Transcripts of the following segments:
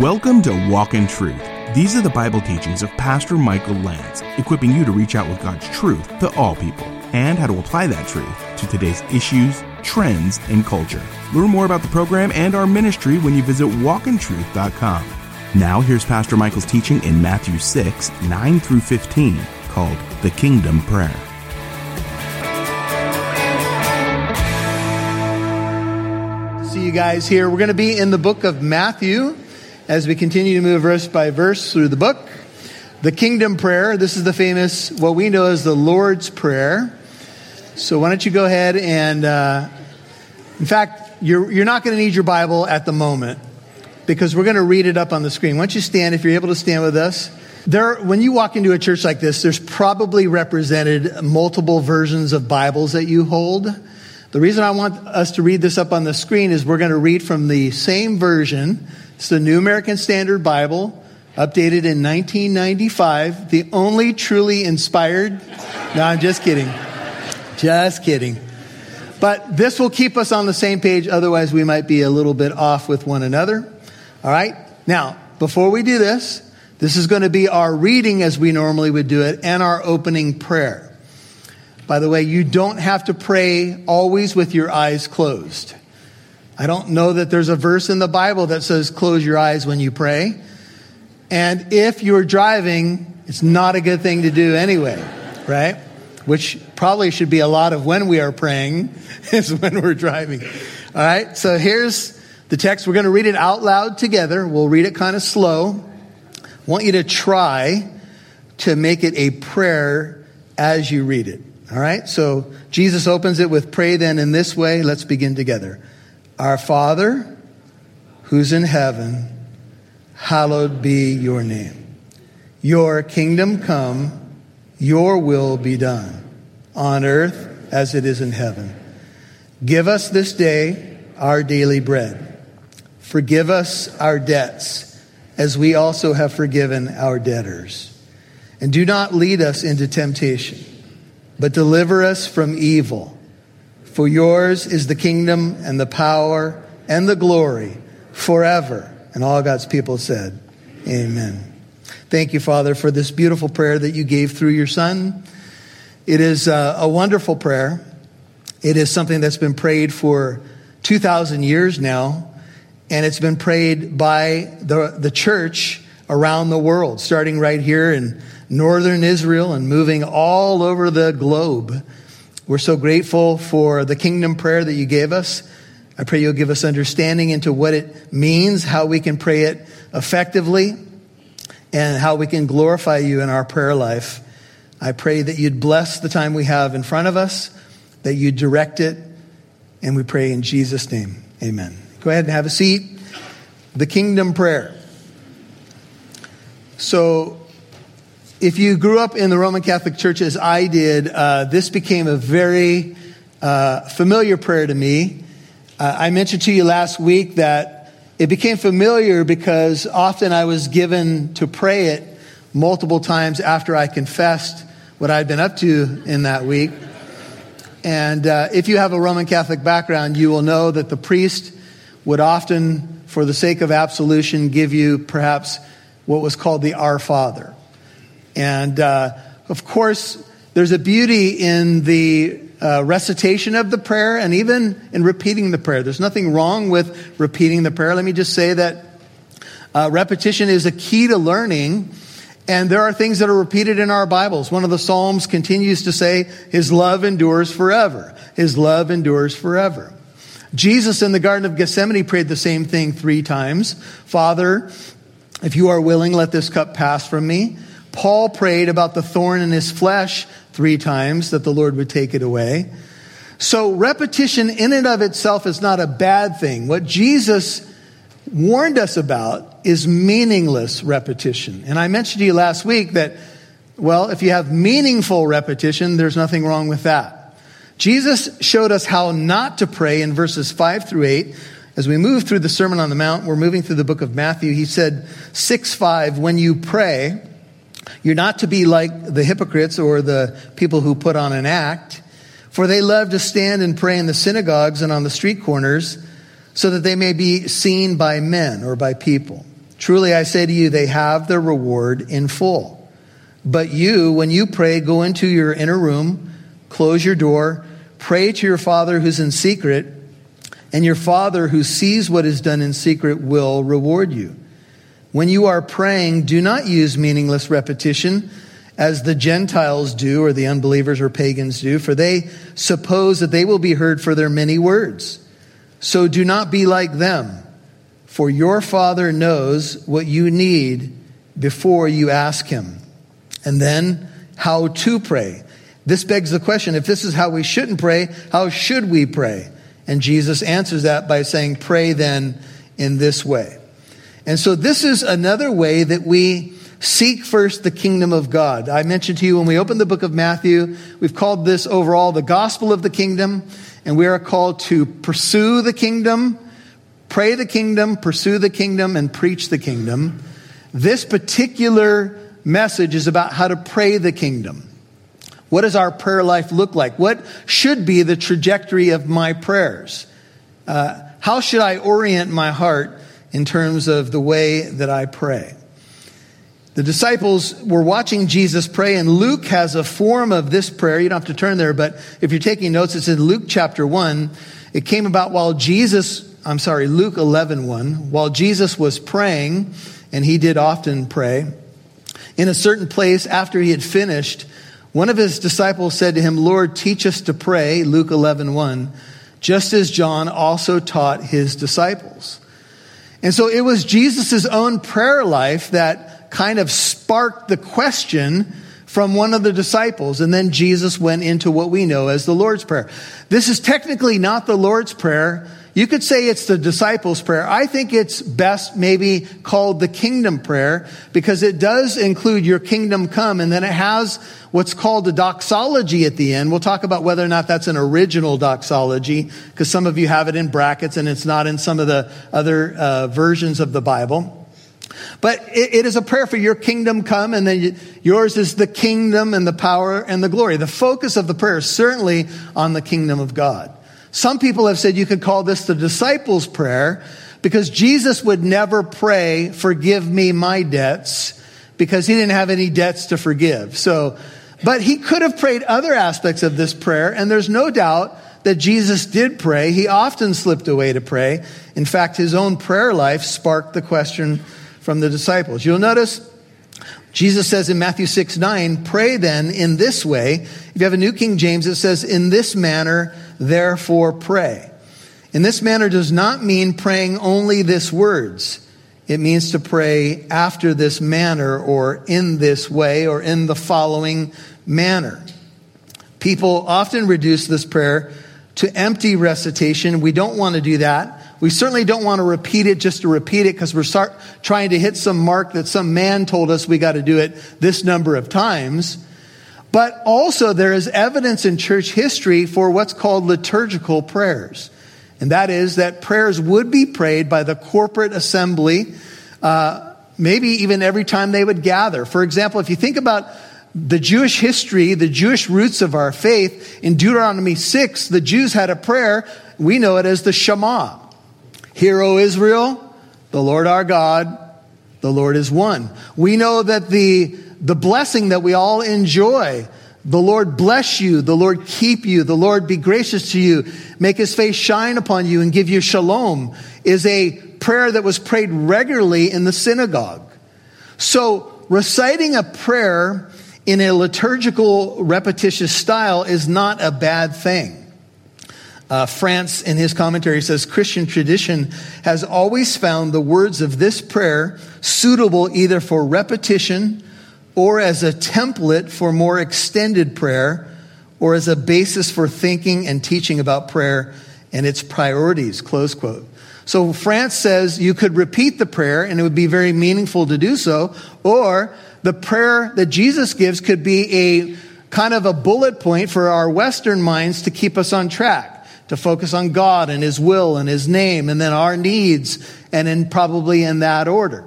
Welcome to Walk in Truth. These are the Bible teachings of Pastor Michael Lantz, equipping you to reach out with God's truth to all people and how to apply that truth to today's issues, trends, and culture. Learn more about the program and our ministry when you visit walkintruth.com. Now, here's Pastor Michael's teaching in Matthew 6 9 through 15, called The Kingdom Prayer. You guys here. We're going to be in the book of Matthew as we continue to move verse by verse through the book. The kingdom prayer. This is the famous, what we know as the Lord's Prayer. So why don't you go ahead and, uh, in fact, you're, you're not going to need your Bible at the moment because we're going to read it up on the screen. Why don't you stand if you're able to stand with us? There, when you walk into a church like this, there's probably represented multiple versions of Bibles that you hold. The reason I want us to read this up on the screen is we're going to read from the same version. It's the New American Standard Bible, updated in 1995, the only truly inspired. No, I'm just kidding. Just kidding. But this will keep us on the same page, otherwise, we might be a little bit off with one another. All right? Now, before we do this, this is going to be our reading as we normally would do it and our opening prayer. By the way, you don't have to pray always with your eyes closed. I don't know that there's a verse in the Bible that says close your eyes when you pray. And if you're driving, it's not a good thing to do anyway, right? Which probably should be a lot of when we are praying is when we're driving. All right, so here's the text. We're going to read it out loud together. We'll read it kind of slow. I want you to try to make it a prayer as you read it. All right, so Jesus opens it with pray then in this way. Let's begin together. Our Father, who's in heaven, hallowed be your name. Your kingdom come, your will be done, on earth as it is in heaven. Give us this day our daily bread. Forgive us our debts, as we also have forgiven our debtors. And do not lead us into temptation but deliver us from evil. For yours is the kingdom and the power and the glory forever. And all God's people said, Amen. Thank you, Father, for this beautiful prayer that you gave through your Son. It is a, a wonderful prayer. It is something that's been prayed for 2,000 years now, and it's been prayed by the, the church around the world, starting right here in northern Israel and moving all over the globe. We're so grateful for the kingdom prayer that you gave us. I pray you'll give us understanding into what it means, how we can pray it effectively, and how we can glorify you in our prayer life. I pray that you'd bless the time we have in front of us, that you direct it, and we pray in Jesus' name. Amen. Go ahead and have a seat. The kingdom prayer. So, if you grew up in the Roman Catholic Church as I did, uh, this became a very uh, familiar prayer to me. Uh, I mentioned to you last week that it became familiar because often I was given to pray it multiple times after I confessed what I'd been up to in that week. And uh, if you have a Roman Catholic background, you will know that the priest would often, for the sake of absolution, give you perhaps what was called the Our Father. And uh, of course, there's a beauty in the uh, recitation of the prayer and even in repeating the prayer. There's nothing wrong with repeating the prayer. Let me just say that uh, repetition is a key to learning. And there are things that are repeated in our Bibles. One of the Psalms continues to say, His love endures forever. His love endures forever. Jesus in the Garden of Gethsemane prayed the same thing three times. Father, if you are willing, let this cup pass from me. Paul prayed about the thorn in his flesh three times that the Lord would take it away. So repetition in and of itself is not a bad thing. What Jesus warned us about is meaningless repetition. And I mentioned to you last week that, well, if you have meaningful repetition, there's nothing wrong with that. Jesus showed us how not to pray in verses 5 through 8. As we move through the Sermon on the Mount, we're moving through the book of Matthew. He said, 6 5, when you pray, you're not to be like the hypocrites or the people who put on an act, for they love to stand and pray in the synagogues and on the street corners so that they may be seen by men or by people. Truly I say to you, they have their reward in full. But you, when you pray, go into your inner room, close your door, pray to your Father who's in secret, and your Father who sees what is done in secret will reward you. When you are praying, do not use meaningless repetition as the Gentiles do, or the unbelievers or pagans do, for they suppose that they will be heard for their many words. So do not be like them, for your Father knows what you need before you ask Him. And then, how to pray. This begs the question if this is how we shouldn't pray, how should we pray? And Jesus answers that by saying, Pray then in this way. And so, this is another way that we Seek first the kingdom of God. I mentioned to you when we opened the book of Matthew, we've called this overall the gospel of the kingdom, and we are called to pursue the kingdom, pray the kingdom, pursue the kingdom, and preach the kingdom. This particular message is about how to pray the kingdom. What does our prayer life look like? What should be the trajectory of my prayers? Uh, how should I orient my heart in terms of the way that I pray? The disciples were watching Jesus pray, and Luke has a form of this prayer. You don't have to turn there, but if you're taking notes, it's in Luke chapter 1. It came about while Jesus, I'm sorry, Luke 11 1, while Jesus was praying, and he did often pray, in a certain place after he had finished, one of his disciples said to him, Lord, teach us to pray, Luke 11 1, just as John also taught his disciples. And so it was Jesus' own prayer life that kind of sparked the question from one of the disciples. And then Jesus went into what we know as the Lord's Prayer. This is technically not the Lord's Prayer. You could say it's the disciples' prayer. I think it's best maybe called the kingdom prayer because it does include your kingdom come and then it has what's called a doxology at the end. We'll talk about whether or not that's an original doxology because some of you have it in brackets and it's not in some of the other uh, versions of the Bible. But it, it is a prayer for your kingdom come, and then yours is the kingdom and the power and the glory. The focus of the prayer is certainly on the kingdom of God. Some people have said you could call this the disciples' prayer because Jesus would never pray, forgive me my debts, because he didn't have any debts to forgive. So, but he could have prayed other aspects of this prayer, and there's no doubt that Jesus did pray. He often slipped away to pray. In fact, his own prayer life sparked the question from the disciples. You'll notice Jesus says in Matthew 6 9, pray then in this way. If you have a New King James, it says, in this manner, therefore pray. In this manner does not mean praying only this words. It means to pray after this manner or in this way or in the following manner. People often reduce this prayer to empty recitation. We don't want to do that. We certainly don't want to repeat it just to repeat it because we're start trying to hit some mark that some man told us we got to do it this number of times. But also there is evidence in church history for what's called liturgical prayers. And that is that prayers would be prayed by the corporate assembly, uh, maybe even every time they would gather. For example, if you think about the Jewish history, the Jewish roots of our faith, in Deuteronomy 6, the Jews had a prayer. We know it as the Shema. Hear, O Israel, the Lord our God, the Lord is one. We know that the, the blessing that we all enjoy, the Lord bless you, the Lord keep you, the Lord be gracious to you, make his face shine upon you and give you shalom, is a prayer that was prayed regularly in the synagogue. So, reciting a prayer in a liturgical, repetitious style is not a bad thing. Uh, France, in his commentary, says Christian tradition has always found the words of this prayer suitable either for repetition or as a template for more extended prayer or as a basis for thinking and teaching about prayer and its priorities. Close quote. So France says you could repeat the prayer and it would be very meaningful to do so, or the prayer that Jesus gives could be a kind of a bullet point for our Western minds to keep us on track to focus on God and His will and His name and then our needs and in probably in that order.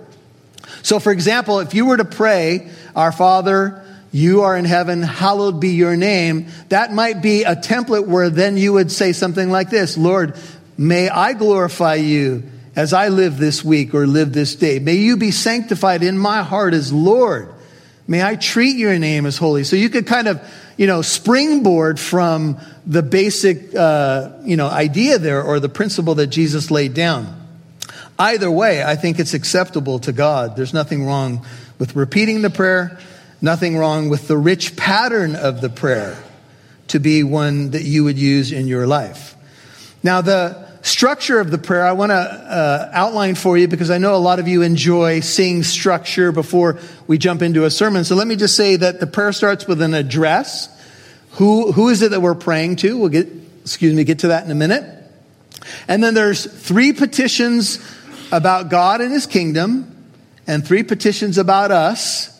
So for example, if you were to pray, Our Father, you are in heaven, hallowed be your name, that might be a template where then you would say something like this, Lord, may I glorify you as I live this week or live this day. May you be sanctified in my heart as Lord. May I treat your name as holy. So you could kind of, you know, springboard from the basic, uh, you know, idea there or the principle that Jesus laid down. Either way, I think it's acceptable to God. There's nothing wrong with repeating the prayer, nothing wrong with the rich pattern of the prayer to be one that you would use in your life. Now, the structure of the prayer I want to uh, outline for you because I know a lot of you enjoy seeing structure before we jump into a sermon. So let me just say that the prayer starts with an address. Who, who is it that we're praying to? We'll get, excuse me, get to that in a minute. And then there's three petitions about God and his kingdom and three petitions about us.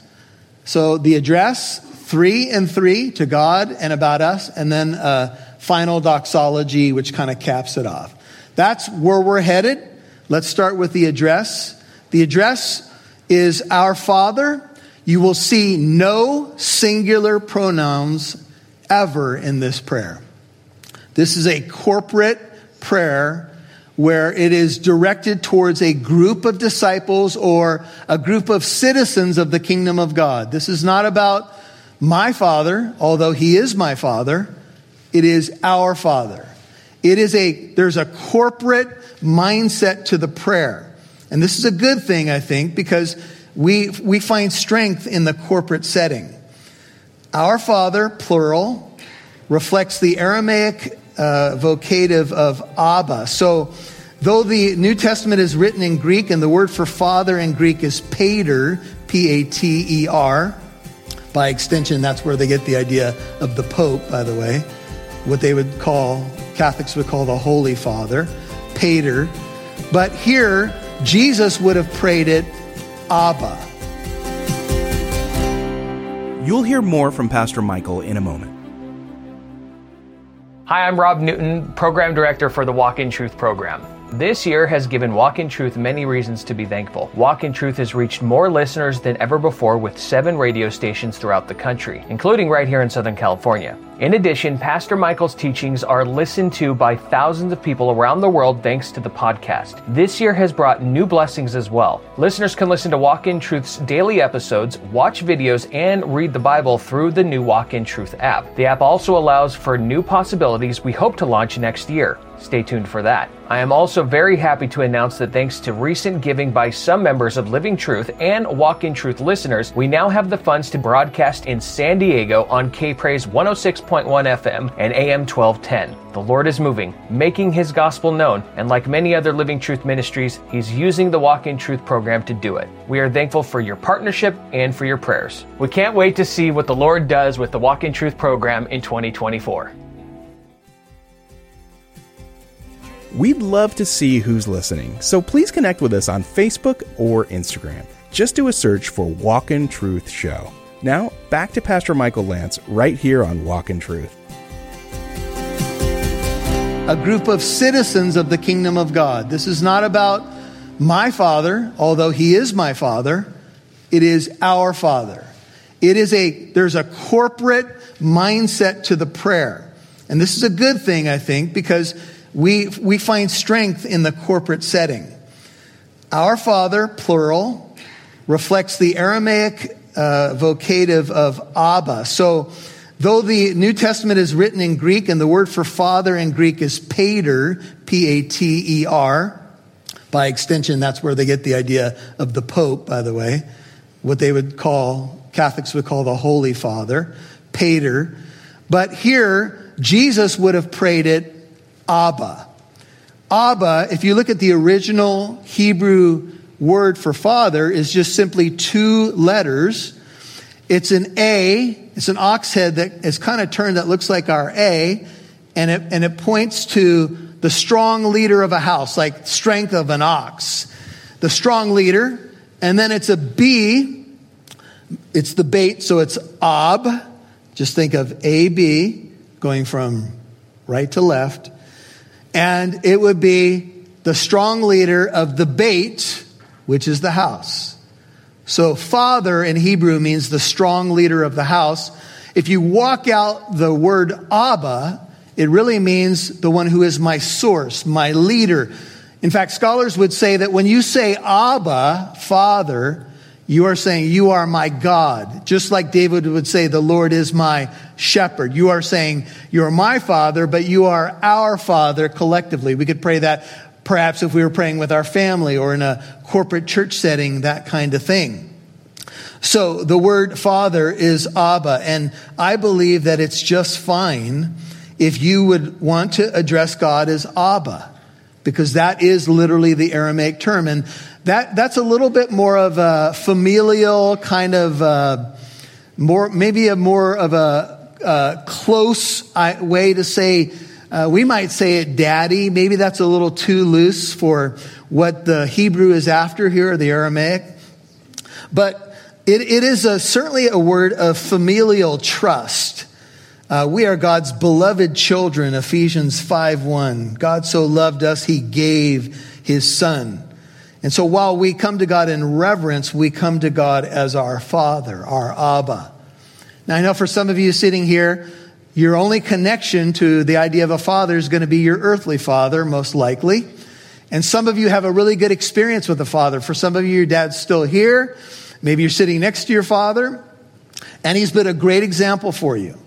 So the address, three and three to God and about us, and then a final doxology, which kind of caps it off. That's where we're headed. Let's start with the address. The address is Our Father. You will see no singular pronouns ever in this prayer. This is a corporate prayer where it is directed towards a group of disciples or a group of citizens of the kingdom of God. This is not about my Father, although He is my Father. It is our Father. It is a, there's a corporate mindset to the prayer. And this is a good thing, I think, because we, we find strength in the corporate setting. Our Father, plural, reflects the Aramaic uh, vocative of Abba. So, though the New Testament is written in Greek and the word for father in Greek is pater, P A T E R, by extension, that's where they get the idea of the Pope, by the way, what they would call Catholics would call the Holy Father, Pater. But here, Jesus would have prayed it Abba. You'll hear more from Pastor Michael in a moment. Hi, I'm Rob Newton, Program Director for the Walk in Truth program. This year has given Walk in Truth many reasons to be thankful. Walk in Truth has reached more listeners than ever before with seven radio stations throughout the country, including right here in Southern California. In addition, Pastor Michael's teachings are listened to by thousands of people around the world thanks to the podcast. This year has brought new blessings as well. Listeners can listen to Walk in Truth's daily episodes, watch videos, and read the Bible through the new Walk in Truth app. The app also allows for new possibilities we hope to launch next year. Stay tuned for that. I am also very happy to announce that thanks to recent giving by some members of Living Truth and Walk in Truth listeners, we now have the funds to broadcast in San Diego on K Praise oh 106.1 FM and AM 1210. The Lord is moving, making His gospel known, and like many other Living Truth ministries, He's using the Walk in Truth program to do it. We are thankful for your partnership and for your prayers. We can't wait to see what the Lord does with the Walk in Truth program in 2024. We'd love to see who's listening, so please connect with us on Facebook or Instagram. Just do a search for Walk in Truth Show. Now, back to Pastor Michael Lantz right here on Walk in Truth. A group of citizens of the kingdom of God. This is not about my Father, although He is my Father. It is our Father. It is a, there's a corporate mindset to the prayer. And this is a good thing, I think, because we, we find strength in the corporate setting. Our Father, plural, reflects the Aramaic uh, vocative of Abba. So, though the New Testament is written in Greek and the word for father in Greek is pater, P A T E R, by extension, that's where they get the idea of the Pope, by the way, what they would call, Catholics would call the Holy Father, pater. But here, Jesus would have prayed it Abba. Abba, if you look at the original Hebrew word for father, is just simply two letters. It's an A, it's an ox head that is kind of turned that looks like our A, and it, and it points to the strong leader of a house, like strength of an ox. The strong leader. And then it's a B, it's the bait, so it's Ab. Just think of AB going from right to left and it would be the strong leader of the bait, which is the house. So, father in Hebrew means the strong leader of the house. If you walk out the word Abba, it really means the one who is my source, my leader. In fact, scholars would say that when you say Abba, Father, you are saying, You are my God. Just like David would say, The Lord is my shepherd. You are saying, You are my Father, but you are our Father collectively. We could pray that perhaps if we were praying with our family or in a corporate church setting, that kind of thing. So the word Father is Abba, and I believe that it's just fine if you would want to address God as Abba because that is literally the Aramaic term. And that, that's a little bit more of a familial kind of, uh, more, maybe a more of a, a close way to say, uh, we might say it daddy. Maybe that's a little too loose for what the Hebrew is after here, or the Aramaic. But it, it is a, certainly a word of familial trust. Uh, we are God's beloved children, Ephesians 5 1. God so loved us, he gave his son. And so while we come to God in reverence, we come to God as our Father, our Abba. Now, I know for some of you sitting here, your only connection to the idea of a father is going to be your earthly father, most likely. And some of you have a really good experience with a father. For some of you, your dad's still here. Maybe you're sitting next to your father, and he's been a great example for you.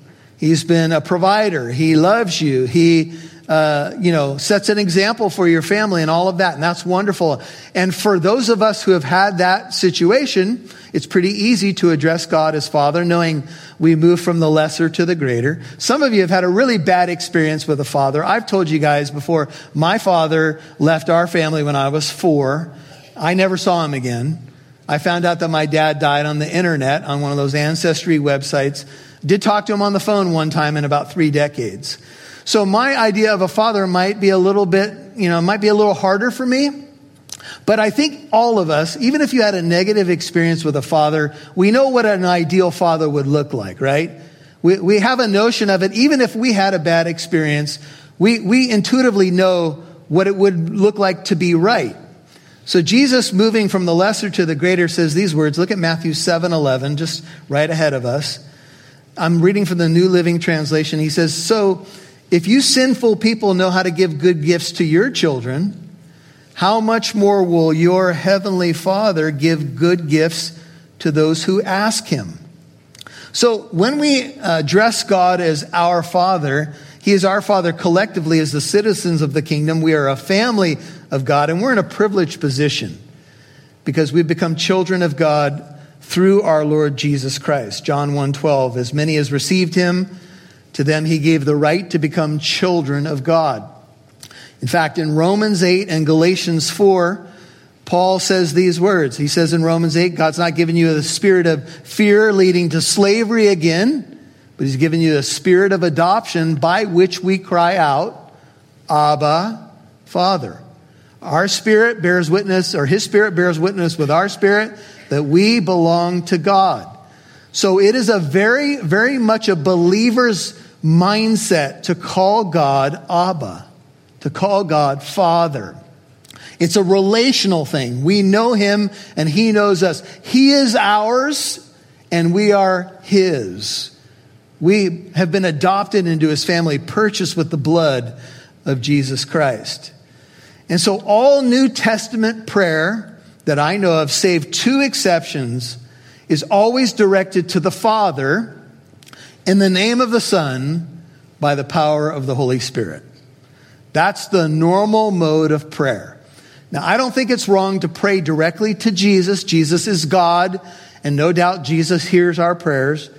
He's been a provider. He loves you. He, uh, you know, sets an example for your family and all of that. And that's wonderful. And for those of us who have had that situation, it's pretty easy to address God as Father, knowing we move from the lesser to the greater. Some of you have had a really bad experience with a father. I've told you guys before, my father left our family when I was four. I never saw him again. I found out that my dad died on the internet on one of those ancestry websites. Did talk to him on the phone one time in about three decades. So my idea of a father might be a little bit, you know, might be a little harder for me. But I think all of us, even if you had a negative experience with a father, we know what an ideal father would look like, right? We, we have a notion of it. Even if we had a bad experience, we, we intuitively know what it would look like to be right. So Jesus moving from the lesser to the greater says these words. Look at Matthew 7 11, just right ahead of us. I'm reading from the New Living Translation. He says, So if you sinful people know how to give good gifts to your children, how much more will your heavenly Father give good gifts to those who ask him? So when we uh, address God as our Father, He is our Father collectively as the citizens of the kingdom. We are a family of God, and we're in a privileged position because we've become children of God through our Lord Jesus Christ. John 1:12 As many as received him to them he gave the right to become children of God. In fact, in Romans 8 and Galatians 4, Paul says these words. He says in Romans 8, God's not given you the spirit of fear leading to slavery again, but he's given you the spirit of adoption by which we cry out, Abba, Father. Our spirit bears witness, or his spirit bears witness with our spirit that we belong to God. So it is a very, very much a believer's mindset to call God Abba, to call God Father. It's a relational thing. We know him and he knows us. He is ours and we are his. We have been adopted into his family, purchased with the blood of Jesus Christ. And so all New Testament prayer that I know of, save two exceptions, is always directed to the Father in the name of the Son by the power of the Holy Spirit. That's the normal mode of prayer. Now, I don't think it's wrong to pray directly to Jesus. Jesus is God, and no doubt Jesus hears our prayers.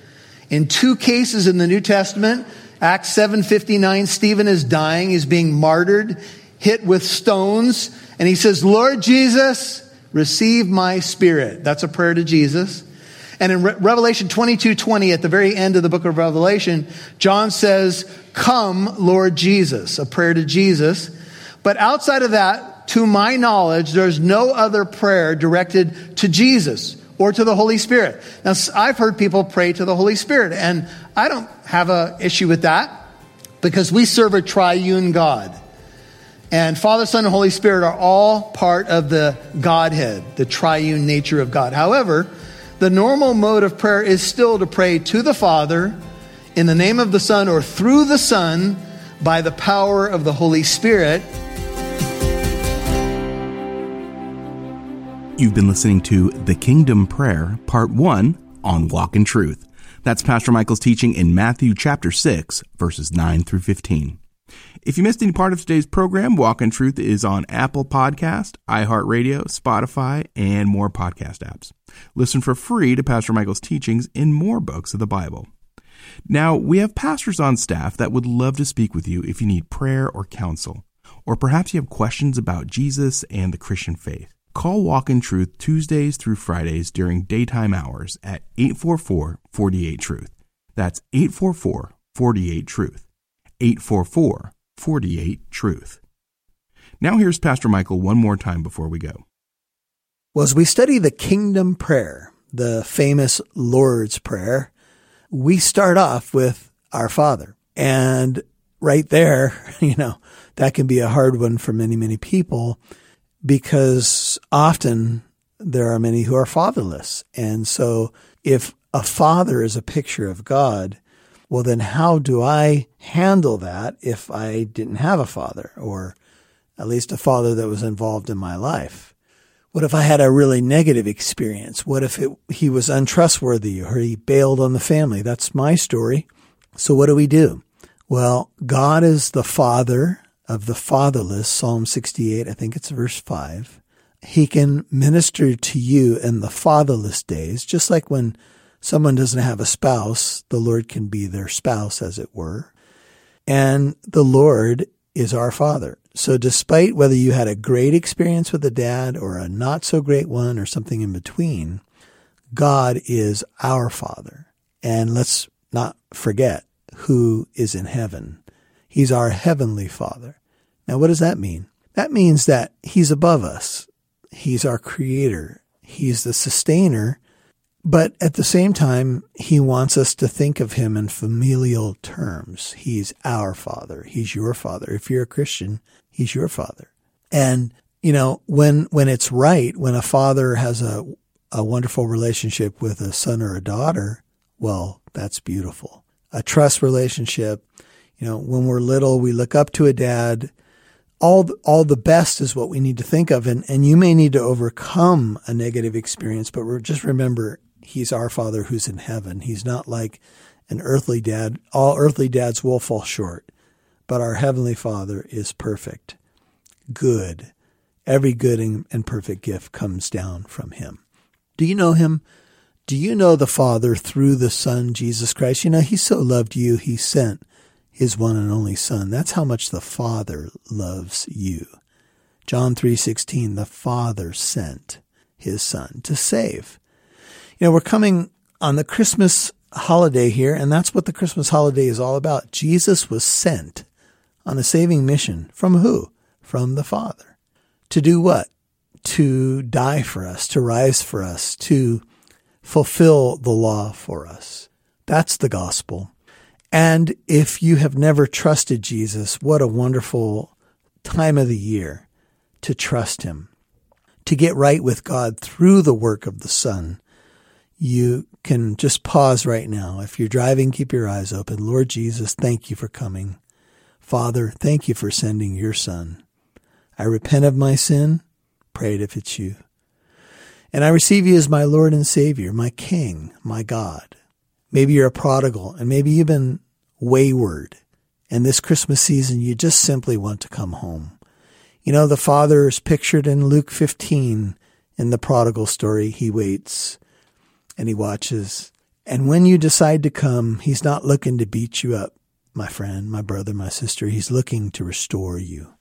In two cases in the New Testament, Acts 7:59, Stephen is dying, he's being martyred, hit with stones, and he says, "Lord Jesus, receive my spirit. That's a prayer to Jesus. And in Re- Revelation 22 20, at the very end of the book of Revelation, John says, Come, Lord Jesus, a prayer to Jesus. But outside of that, to my knowledge, there's no other prayer directed to Jesus or to the Holy Spirit. Now, I've heard people pray to the Holy Spirit, and I don't have an issue with that because we serve a triune God. And Father, Son, and Holy Spirit are all part of the Godhead, the triune nature of God. However, the normal mode of prayer is still to pray to the Father in the name of the Son or through the Son by the power of the Holy Spirit. You've been listening to The Kingdom Prayer, Part 1 on Walk in Truth. That's Pastor Michael's teaching in Matthew chapter 6, verses 9 through 15. If you missed any part of today's program, Walk in Truth is on Apple Podcast, iHeartRadio, Spotify, and more podcast apps. Listen for free to Pastor Michael's teachings in more books of the Bible. Now, we have pastors on staff that would love to speak with you if you need prayer or counsel, or perhaps you have questions about Jesus and the Christian faith. Call Walk in Truth Tuesdays through Fridays during daytime hours at 844 48 Truth. That's 844 48 Truth. 844 48 Truth. Now here's Pastor Michael one more time before we go. Well, as we study the Kingdom Prayer, the famous Lord's Prayer, we start off with Our Father. And right there, you know, that can be a hard one for many, many people because often there are many who are fatherless. And so if a father is a picture of God, well, then how do I handle that if I didn't have a father or at least a father that was involved in my life? What if I had a really negative experience? What if it, he was untrustworthy or he bailed on the family? That's my story. So what do we do? Well, God is the father of the fatherless, Psalm 68, I think it's verse 5. He can minister to you in the fatherless days, just like when someone doesn't have a spouse, the Lord can be their spouse, as it were. And the Lord is our Father. So despite whether you had a great experience with a dad or a not so great one or something in between, God is our Father. And let's not forget who is in heaven. He's our heavenly Father. Now, what does that mean? That means that He's above us. He's our creator. He's the sustainer. But at the same time, He wants us to think of Him in familial terms. He's our Father. He's your Father. If you're a Christian, He's your Father. And, you know, when, when it's right, when a father has a, a wonderful relationship with a son or a daughter, well, that's beautiful. A trust relationship, you know, when we're little, we look up to a dad. All, all the best is what we need to think of. And, and you may need to overcome a negative experience, but just remember, he's our father who's in heaven. He's not like an earthly dad. All earthly dads will fall short, but our heavenly father is perfect, good. Every good and perfect gift comes down from him. Do you know him? Do you know the Father through the Son, Jesus Christ? You know, he so loved you, he sent his one and only son. That's how much the Father loves you. John 3:16 the Father sent his son to save. You know, we're coming on the Christmas holiday here and that's what the Christmas holiday is all about. Jesus was sent on a saving mission from who? From the Father. To do what? To die for us, to rise for us, to fulfill the law for us. That's the gospel. And if you have never trusted Jesus, what a wonderful time of the year to trust him, to get right with God through the work of the Son. You can just pause right now. If you're driving, keep your eyes open. Lord Jesus, thank you for coming. Father, thank you for sending your Son. I repent of my sin. Pray it if it's you. And I receive you as my Lord and Savior, my King, my God. Maybe you're a prodigal and maybe you've been wayward. And this Christmas season, you just simply want to come home. You know, the father is pictured in Luke 15 in the prodigal story. He waits and he watches. And when you decide to come, he's not looking to beat you up, my friend, my brother, my sister. He's looking to restore you,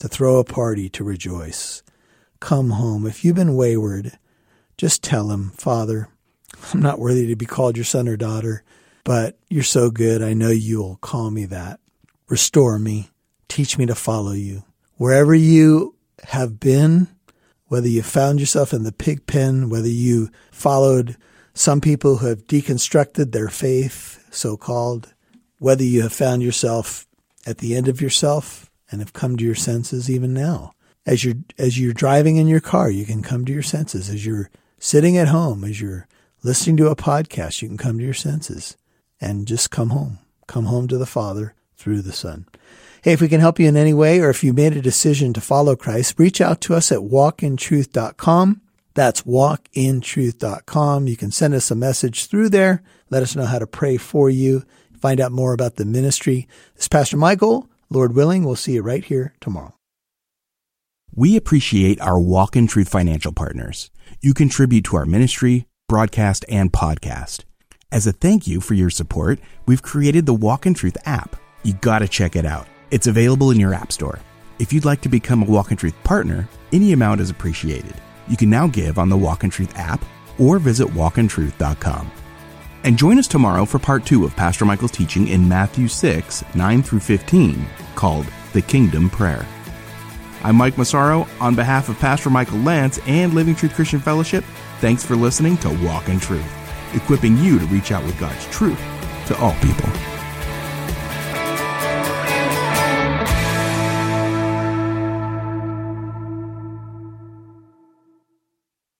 to throw a party, to rejoice. Come home. If you've been wayward, just tell him, Father, I'm not worthy to be called your son or daughter, but you're so good. I know you'll call me that. Restore me. Teach me to follow you. Wherever you have been, whether you found yourself in the pig pen, whether you followed some people who have deconstructed their faith, so called, whether you have found yourself at the end of yourself and have come to your senses even now. As you're, as you're driving in your car, you can come to your senses. As you're sitting at home, as you're listening to a podcast, you can come to your senses and just come home. Come home to the Father through the Son. Hey, if we can help you in any way, or if you made a decision to follow Christ, reach out to us at walkintruth.com. That's walkintruth.com. You can send us a message through there. Let us know how to pray for you. Find out more about the ministry. This is Pastor Michael. Lord willing, we'll see you right here tomorrow. We appreciate our Walk in Truth financial partners. You contribute to our ministry, broadcast, and podcast. As a thank you for your support, we've created the Walk in Truth app. You gotta check it out. It's available in your app store. If you'd like to become a Walk in Truth partner, any amount is appreciated. You can now give on the Walk in Truth app or visit walkintruth.com. And join us tomorrow for part two of Pastor Michael's teaching in Matthew 6, 9 through 15, called The Kingdom Prayer. I'm Mike Massaro. On behalf of Pastor Michael Lantz and Living Truth Christian Fellowship, thanks for listening to Walk in Truth, equipping you to reach out with God's truth to all people.